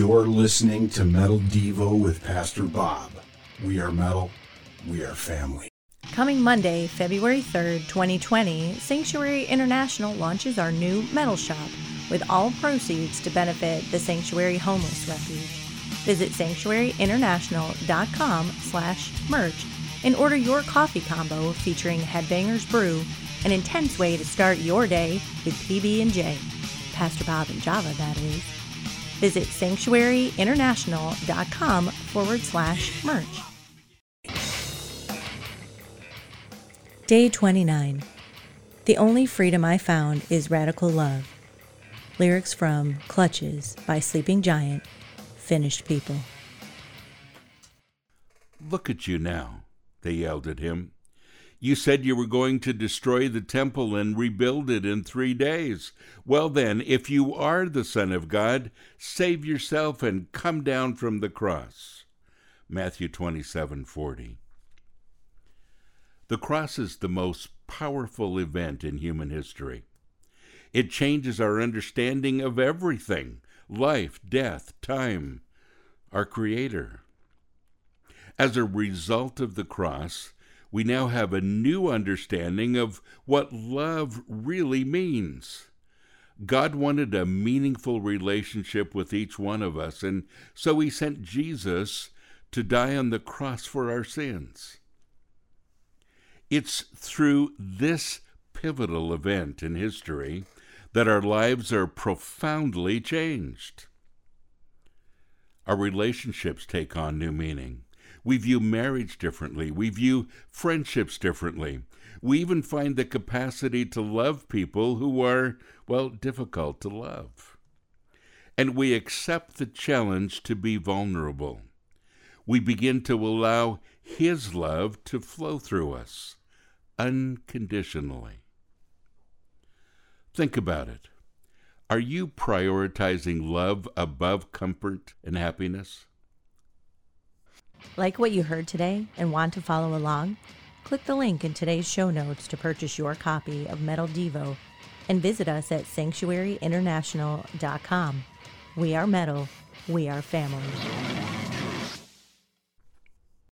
You're listening to Metal Devo with Pastor Bob. We are metal, we are family. Coming Monday, February 3rd, 2020, Sanctuary International launches our new metal shop with all proceeds to benefit the Sanctuary Homeless Refuge. Visit sanctuaryinternational.com slash merch and order your coffee combo featuring Headbangers Brew, an intense way to start your day with PB&J. Pastor Bob and Java, that is. Visit sanctuaryinternational.com forward slash merch. Day 29. The only freedom I found is radical love. Lyrics from Clutches by Sleeping Giant, Finished People. Look at you now, they yelled at him. You said you were going to destroy the temple and rebuild it in three days. Well, then, if you are the Son of God, save yourself and come down from the cross. Matthew 27 40. The cross is the most powerful event in human history. It changes our understanding of everything life, death, time, our Creator. As a result of the cross, we now have a new understanding of what love really means. God wanted a meaningful relationship with each one of us, and so He sent Jesus to die on the cross for our sins. It's through this pivotal event in history that our lives are profoundly changed. Our relationships take on new meaning. We view marriage differently. We view friendships differently. We even find the capacity to love people who are, well, difficult to love. And we accept the challenge to be vulnerable. We begin to allow His love to flow through us unconditionally. Think about it. Are you prioritizing love above comfort and happiness? Like what you heard today and want to follow along? Click the link in today's show notes to purchase your copy of Metal Devo and visit us at sanctuaryinternational.com. We are metal, we are family.